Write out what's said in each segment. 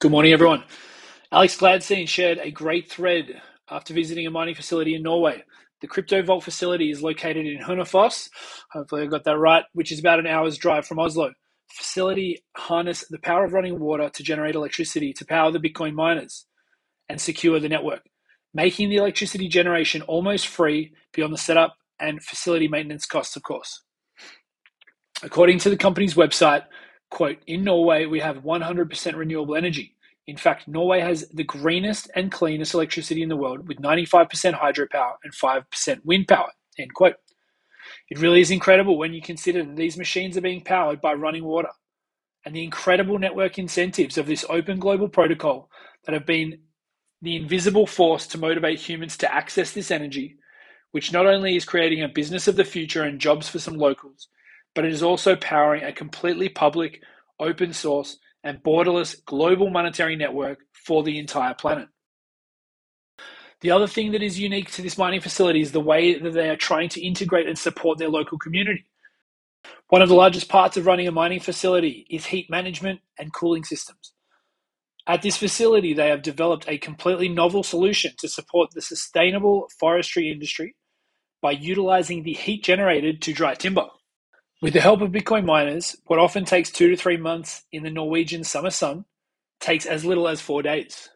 Good morning, everyone. Alex Gladstein shared a great thread after visiting a mining facility in Norway. The KryptoVault facility is located in Hønefoss, hopefully I got that right, which is about an hour's drive from Oslo. Facility harness the power of running water to generate electricity to power the Bitcoin miners and secure the network, making the electricity generation almost free beyond the setup and facility maintenance costs, of course. According to the company's website, quote, in Norway, we have 100% renewable energy. In fact, Norway has the greenest and cleanest electricity in the world with 95% hydropower and 5% wind power, end quote. It really is incredible when you consider that these machines are being powered by running water and the incredible network incentives of this open global protocol that have been the invisible force to motivate humans to access this energy, which not only is creating a business of the future and jobs for some locals, but it is also powering a completely public, open source, and borderless global monetary network for the entire planet. The other thing that is unique to this mining facility is the way that they are trying to integrate and support their local community. One of the largest parts of running a mining facility is heat management and cooling systems. At this facility, they have developed a completely novel solution to support the sustainable forestry industry by utilizing the heat generated to dry timber. With the help of Bitcoin miners, what often takes two to three months in the Norwegian summer sun takes as little as four days.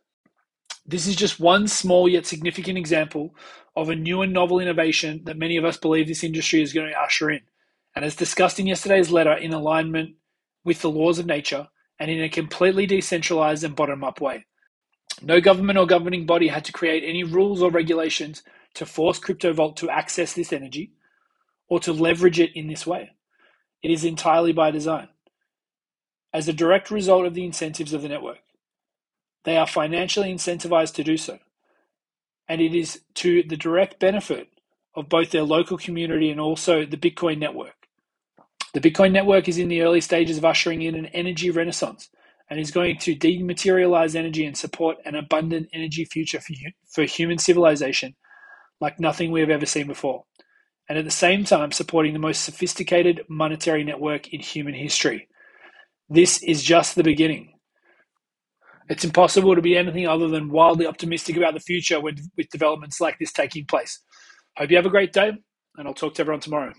This is just one small yet significant example of a new and novel innovation that many of us believe this industry is going to usher in. And as discussed in yesterday's letter, in alignment with the laws of nature and in a completely decentralized and bottom up way. No government or governing body had to create any rules or regulations to force KryptoVault to access this energy or to leverage it in this way. It is entirely by design. As a direct result of the incentives of the network, they are financially incentivized to do so. And it is to the direct benefit of both their local community and also the Bitcoin network. The Bitcoin network is in the early stages of ushering in an energy renaissance and is going to dematerialize energy and support an abundant energy future for, for human civilization like nothing we have ever seen before and at the same time supporting the most sophisticated monetary network in human history. This is just the beginning. It's impossible to be anything other than wildly optimistic about the future with, with developments like this taking place. Hope you have a great day, and I'll talk to everyone tomorrow.